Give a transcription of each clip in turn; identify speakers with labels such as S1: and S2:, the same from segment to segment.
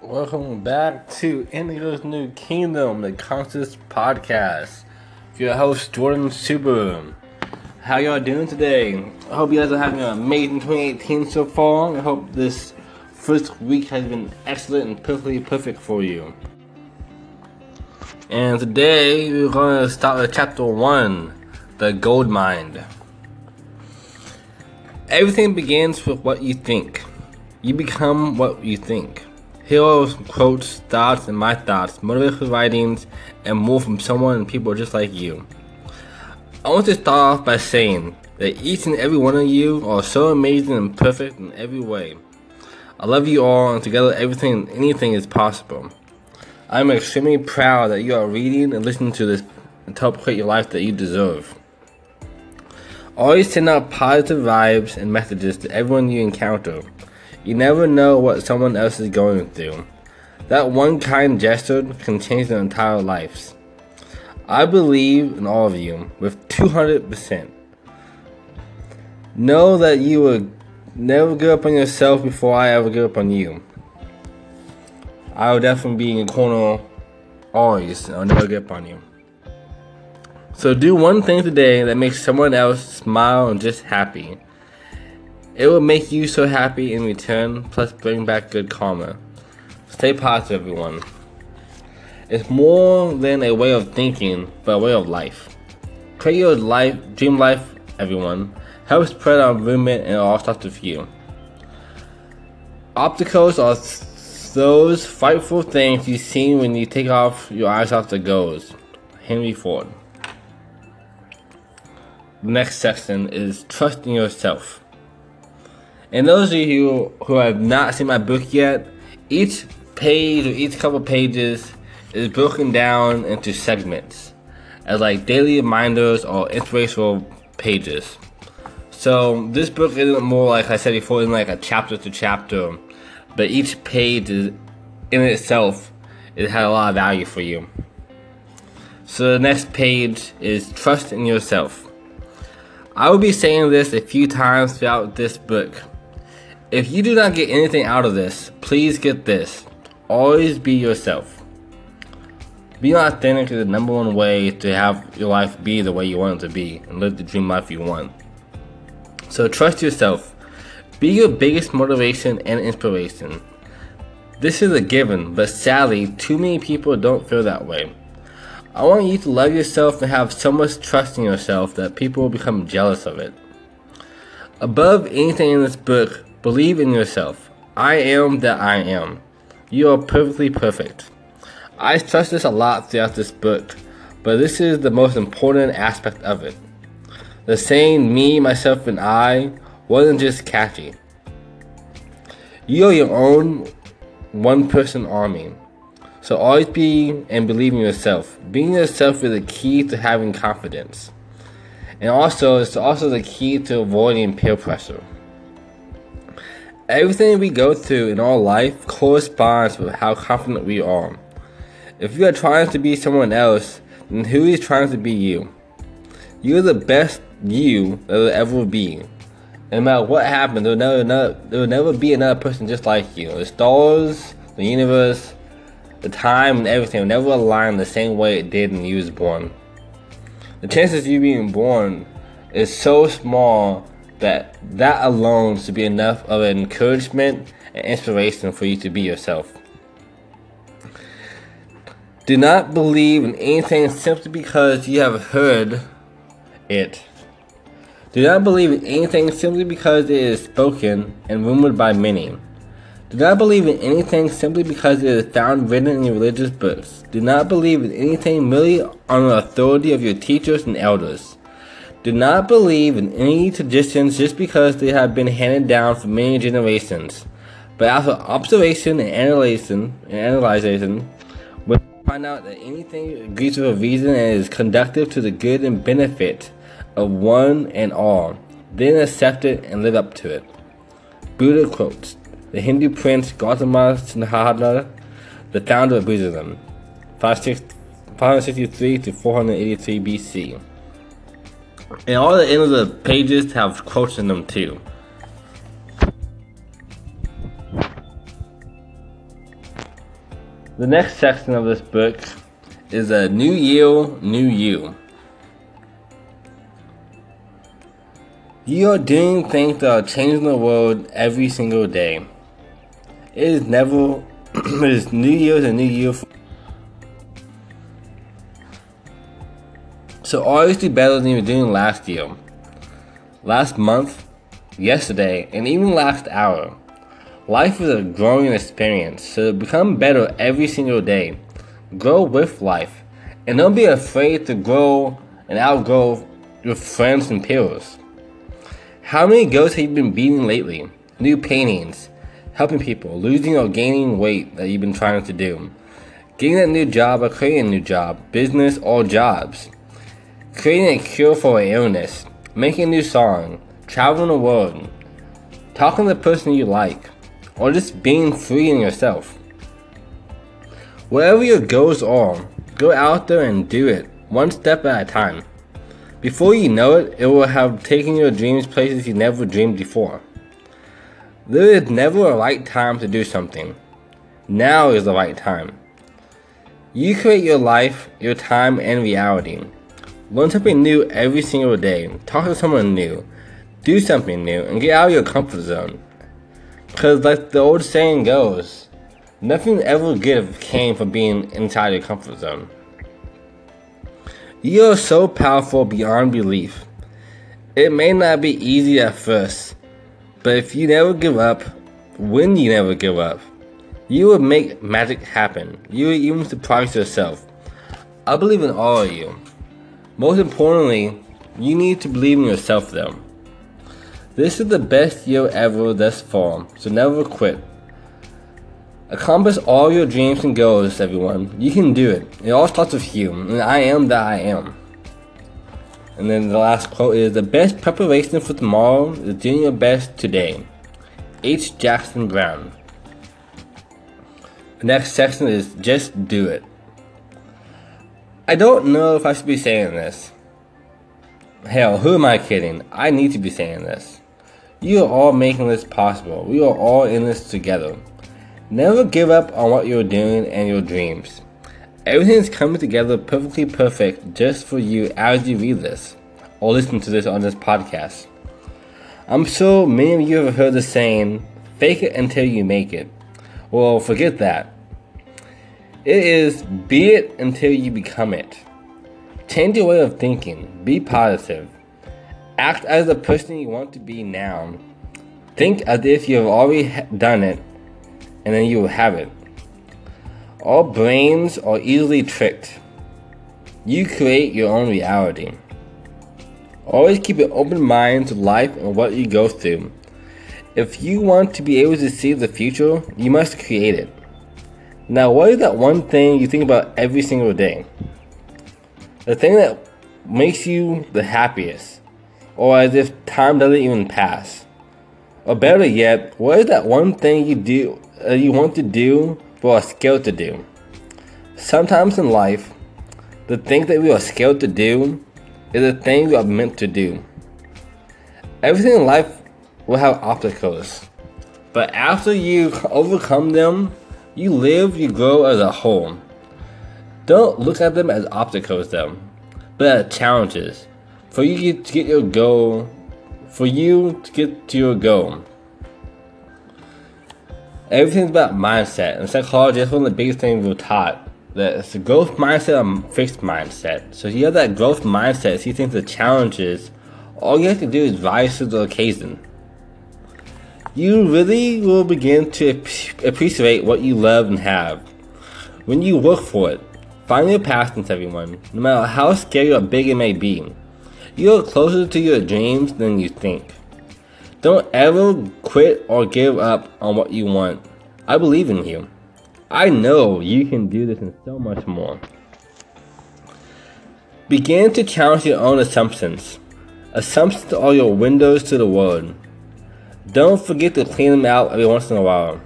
S1: Welcome back to Indigo's New Kingdom, the Conscious Podcast. Your host Jordan Suber. How y'all doing today? I hope you guys are having an amazing 2018 so far. I hope this first week has been excellent and perfectly perfect for you. And today we're going to start with chapter one, the gold mine. Everything begins with what you think. You become what you think. Heroes, quotes, thoughts, and my thoughts, motivational writings, and more from someone and people just like you. I want to start off by saying that each and every one of you are so amazing and perfect in every way. I love you all, and together everything and anything is possible. I'm extremely proud that you are reading and listening to this to help create your life that you deserve. Always send out positive vibes and messages to everyone you encounter. You never know what someone else is going through. That one kind gesture can change their entire lives. I believe in all of you with 200%. Know that you will never give up on yourself before I ever give up on you. I will definitely be in your corner always. I'll never give up on you. So do one thing today that makes someone else smile and just happy. It will make you so happy in return, plus bring back good karma. Stay positive, everyone. It's more than a way of thinking, but a way of life. Create your life, dream life, everyone. Help spread our movement and all starts with you. Obstacles are those frightful things you see when you take off your eyes off the goals. Henry Ford. Next section is trusting yourself. And those of you who have not seen my book yet, each page or each couple pages is broken down into segments as like daily reminders or inspirational pages. So this book isn't more like I said before, isn't like a chapter to chapter, but each page is in itself it has a lot of value for you. So the next page is trust in yourself. I will be saying this a few times throughout this book. If you do not get anything out of this, please get this. Always be yourself. Being authentic is the number one way to have your life be the way you want it to be and live the dream life you want. So trust yourself. Be your biggest motivation and inspiration. This is a given, but sadly, too many people don't feel that way. I want you to love yourself and have so much trust in yourself that people will become jealous of it. Above anything in this book, Believe in yourself. I am that I am. You are perfectly perfect. I stress this a lot throughout this book, but this is the most important aspect of it. The saying me, myself, and I wasn't just catchy. You are your own one person army. So always be and believe in yourself. Being yourself is the key to having confidence. And also, it's also the key to avoiding peer pressure. Everything we go through in our life corresponds with how confident we are. If you are trying to be someone else, then who is trying to be you? You're the best you that will ever be. No matter what happens, there will never, there will never be another person just like you. The stars, the universe, the time, and everything will never align the same way it did when you was born. The chances of you being born is so small that that alone should be enough of an encouragement and inspiration for you to be yourself. Do not believe in anything simply because you have heard it. Do not believe in anything simply because it is spoken and rumored by many. Do not believe in anything simply because it is found written in religious books. Do not believe in anything merely on the authority of your teachers and elders. Do not believe in any traditions just because they have been handed down for many generations. But after observation and analyzation, and analyzation, you find out that anything agrees with a reason and is conductive to the good and benefit of one and all, then accept it and live up to it. Buddha quotes the Hindu prince Gautama Siddhartha, the founder of Buddhism, 563 to 483 BC. And all the ends of the pages have quotes in them too. The next section of this book is a new year, new you. You are doing things that are changing the world every single day. It is never, it is New Year's and New Year. So obviously better than you were doing last year, last month, yesterday, and even last hour. Life is a growing experience, so become better every single day. Grow with life, and don't be afraid to grow and outgrow your friends and peers. How many goals have you been beating lately? New paintings, helping people, losing or gaining weight that you've been trying to do, getting that new job or creating a new job, business or jobs, creating a cure for an illness, making a new song, traveling the world, talking to the person you like, or just being free in yourself. Whatever your goals are, go out there and do it, one step at a time. Before you know it, it will have taken your dreams places you never dreamed before. There is never a right time to do something. Now is the right time. You create your life, your time, and reality. Learn something new every single day. Talk to someone new. Do something new and get out of your comfort zone. Because, like the old saying goes, nothing ever good came from being inside your comfort zone. You are so powerful beyond belief. It may not be easy at first, but if you never give up, when you never give up, you will make magic happen. You will even surprise yourself. I believe in all of you. Most importantly, you need to believe in yourself though. This is the best year ever thus far, so never quit. Accomplish all your dreams and goals, everyone. You can do it. It all starts with you, and I am that I am. And then the last quote is The best preparation for tomorrow is doing your best today. H. Jackson Brown. The next section is Just Do It. I don't know if I should be saying this. Hell, who am I kidding? I need to be saying this. You are all making this possible. We are all in this together. Never give up on what you're doing and your dreams. Everything is coming together perfectly perfect just for you as you read this or listen to this on this podcast. I'm sure many of you have heard the saying, fake it until you make it. Well, forget that. It is be it until you become it. Change your way of thinking. Be positive. Act as the person you want to be now. Think as if you have already done it and then you will have it. All brains are easily tricked. You create your own reality. Always keep an open mind to life and what you go through. If you want to be able to see the future, you must create it. Now, what is that one thing you think about every single day? The thing that makes you the happiest, or as if time doesn't even pass. Or better yet, what is that one thing you do uh, you want to do but are scared to do? Sometimes in life, the thing that we are scared to do is the thing we are meant to do. Everything in life will have obstacles, but after you overcome them, you live, you grow as a whole. Don't look at them as obstacles, though, but as challenges for you to get your goal for you to get to your goal. Everything's about mindset, and psychology is one of the biggest things we're taught. That it's a growth mindset and fixed mindset. So if you have that growth mindset, see things as challenges, all you have to do is rise to the occasion. You really will begin to appreciate what you love and have. When you work for it, find your passions, everyone, no matter how scary or big it may be. You are closer to your dreams than you think. Don't ever quit or give up on what you want. I believe in you. I know you can do this and so much more. Begin to challenge your own assumptions. Assumptions are your windows to the world. Don't forget to clean them out every once in a while.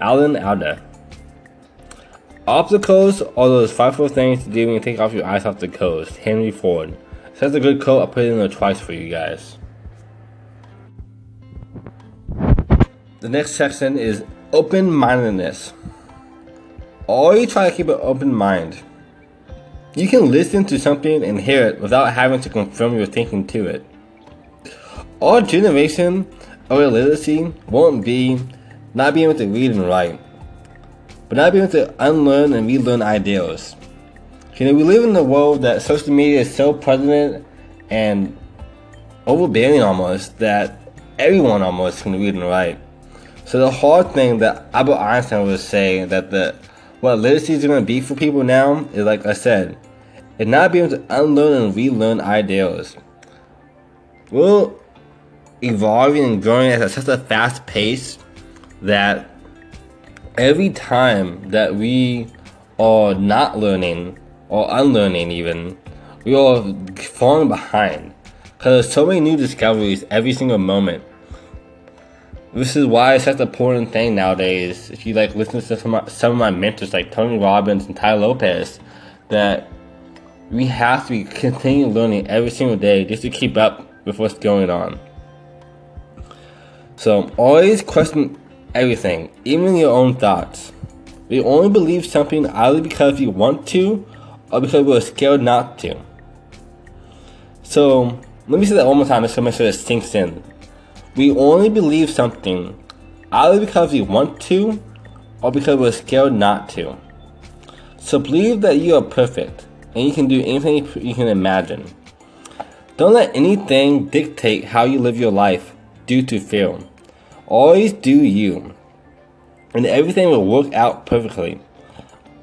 S1: Alan Alda. Obstacles are those frightful things to do when you take off your eyes off the coast. Henry Ford. That's a good quote. I'll put it in there twice for you guys. The next section is open mindedness. always try to keep an open mind. You can listen to something and hear it without having to confirm your thinking to it. Our generation Oh, illiteracy won't be not being able to read and write, but not being able to unlearn and relearn ideals. You know, we live in a world that social media is so prevalent and overbearing almost that everyone almost can read and write. So the hard thing that Albert Einstein was saying that the what literacy is going to be for people now is like I said, it's not being able to unlearn and relearn ideals. We're evolving and growing at such a fast pace that every time that we are not learning or unlearning even, we are falling behind. Because there's so many new discoveries every single moment. This is why it's such an important thing nowadays. If you like listen to some of my, some of my mentors like Tony Robbins and Tai Lopez, that we have to continue learning every single day just to keep up with what's going on. So always question everything, even your own thoughts. We only believe something either because we want to or because we're scared not to. So let me say that one more time just to make sure it sinks in. We only believe something either because we want to or because we're scared not to. So believe that you are perfect and you can do anything you can imagine. Don't let anything dictate how you live your life due to fear. Always do you, and everything will work out perfectly.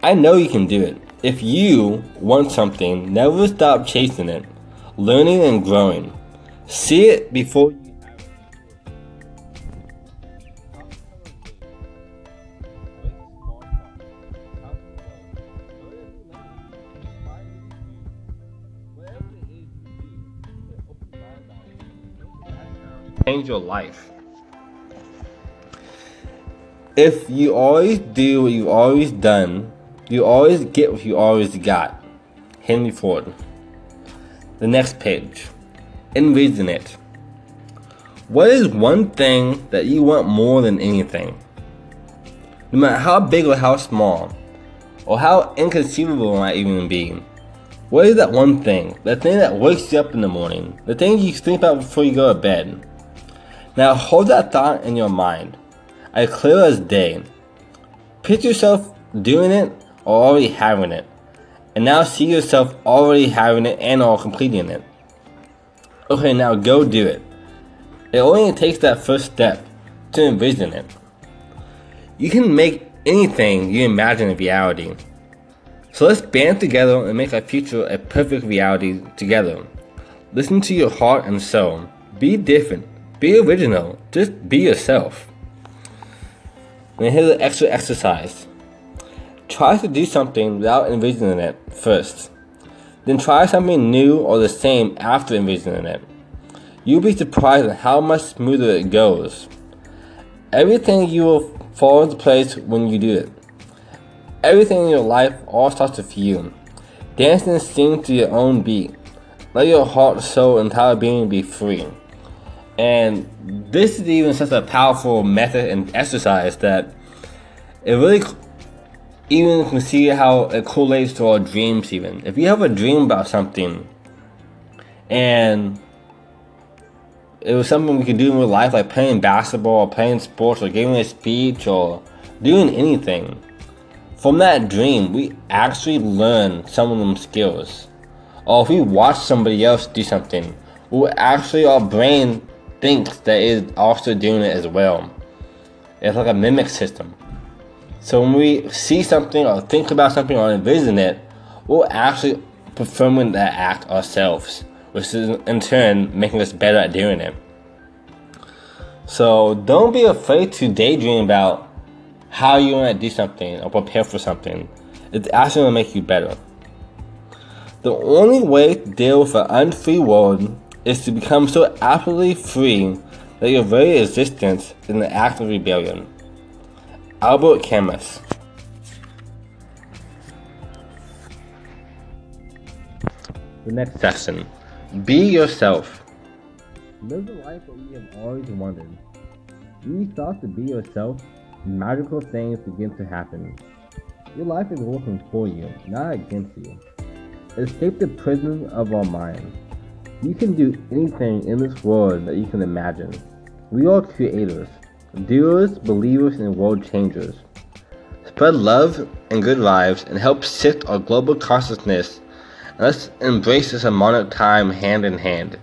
S1: I know you can do it. If you want something, never stop chasing it learning and growing. See it before change your life. If you always do what you've always done, you always get what you always got. Henry Ford. The next page. Envision it. What is one thing that you want more than anything? No matter how big or how small, or how inconceivable it might even be. What is that one thing? The thing that wakes you up in the morning? The thing you think about before you go to bed? Now hold that thought in your mind, as clear as day. Picture yourself doing it or already having it and now see yourself already having it and all completing it. Okay, now go do it. It only takes that first step to envision it. You can make anything you imagine a reality. So let's band together and make our future a perfect reality together. Listen to your heart and soul. Be different. Be original. Just be yourself. And here's an extra exercise. Try to do something without envisioning it first. Then try something new or the same after envisioning it. You'll be surprised at how much smoother it goes. Everything you will fall into place when you do it. Everything in your life all starts with you. Dance and sing to your own beat. Let your heart, soul, and entire being be free. And this is even such a powerful method and exercise that it really even can see how it correlates to our dreams even. If you have a dream about something and it was something we could do in real life like playing basketball or playing sports or giving a speech or doing anything. From that dream, we actually learn some of them skills. Or if we watch somebody else do something, we actually our brain thinks that is also doing it as well. It's like a mimic system. So when we see something or think about something or envision it, we're actually performing that act ourselves, which is in turn making us better at doing it. So don't be afraid to daydream about how you want to do something or prepare for something. It's actually going to make you better. The only way to deal with an unfree world is to become so absolutely free that your very existence is an act of rebellion. Albert Camus. The next section. Be yourself. Live the life that you have always wanted. When you start to be yourself, magical things begin to happen. Your life is working for you, not against you. Escape the prison of our mind. You can do anything in this world that you can imagine. We are creators, doers, believers, and world changers. Spread love and good vibes and help shift our global consciousness. And let's embrace this harmonic time hand in hand.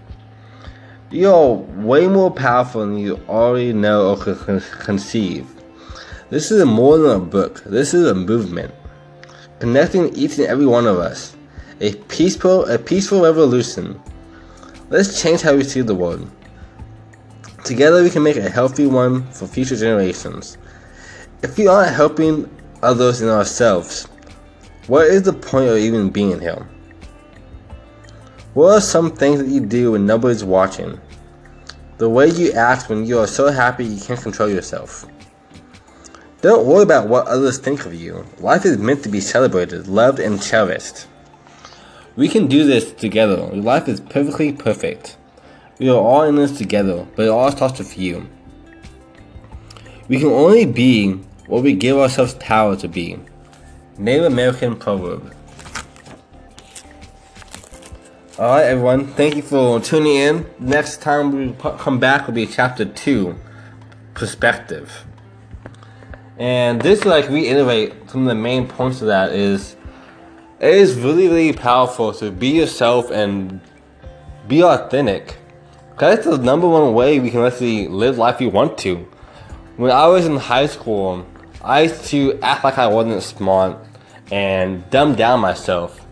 S1: You are way more powerful than you already know or can conceive. This is more than a book, this is a movement. Connecting each and every one of us. A peaceful, a peaceful revolution. Let's change how we see the world. Together we can make a healthy one for future generations. If we aren't helping others and ourselves, what is the point of even being here? What are some things that you do when nobody's watching? The way you act when you are so happy you can't control yourself. Don't worry about what others think of you. Life is meant to be celebrated, loved, and cherished. We can do this together. Life is perfectly perfect. We are all in this together, but it all starts with you. We can only be what we give ourselves power to be. Native American proverb. Alright, everyone, thank you for tuning in. Next time we come back will be chapter 2 Perspective. And this, like, reiterate some of the main points of that is it is really, really powerful to be yourself and be authentic. Because that's the number one way we can actually live life we want to. When I was in high school, I used to act like I wasn't smart and dumb down myself.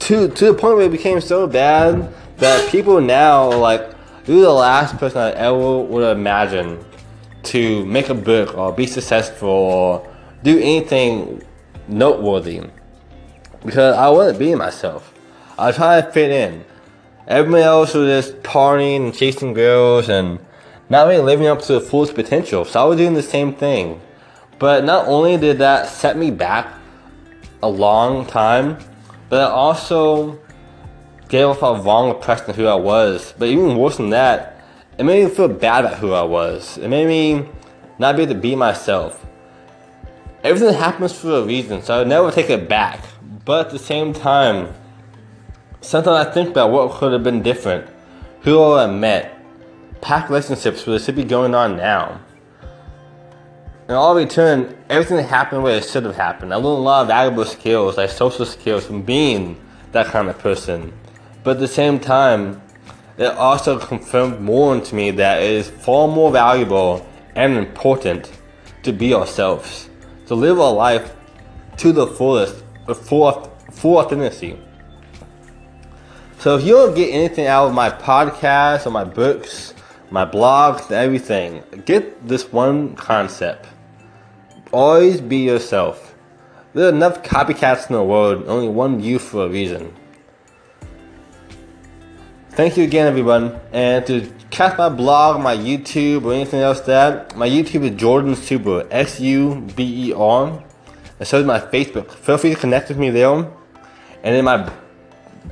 S1: To, to the point where it became so bad that people now are like, you're the last person I ever would imagine to make a book or be successful or do anything noteworthy because I wasn't being myself. I was trying to fit in. Everybody else was just partying and chasing girls and not really living up to the fullest potential. So I was doing the same thing. But not only did that set me back a long time, but it also gave off a wrong impression of who I was. But even worse than that, it made me feel bad about who I was. It made me not be able to be myself. Everything happens for a reason, so I would never take it back. But at the same time, sometimes I think about what could have been different. Who I met. Past relationships would should be going on now. And all return, everything that happened where it should have happened. I learned a lot of valuable skills, like social skills, from being that kind of person. But at the same time, it also confirmed more into me that it is far more valuable and important to be ourselves, to live our life to the fullest, full, full authenticity. So if you don't get anything out of my podcast or my books, my blogs, everything, get this one concept. Always be yourself. There are enough copycats in the world, only one you for a reason. Thank you again, everyone. And to catch my blog, my YouTube, or anything else that, my YouTube is Jordan Suber, S U B E R. And so is my Facebook. Feel free to connect with me there. And in my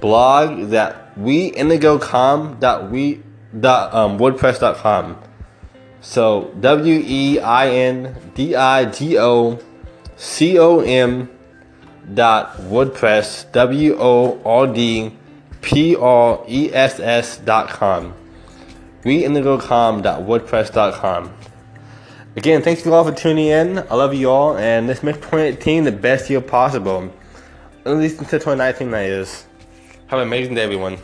S1: blog is at weindigocom.we.wordpress.com. Um, wordpress.com. so W E I N D I G O C O M dot WordPress W O R D P R E S S W O R D P-R-E-S-S.com. WeIndigoCom.wordpress.com. Again, thanks you all for tuning in. I love you all, and let's make 2018 the best year possible. At least until 2019, that is. Have an amazing day, everyone.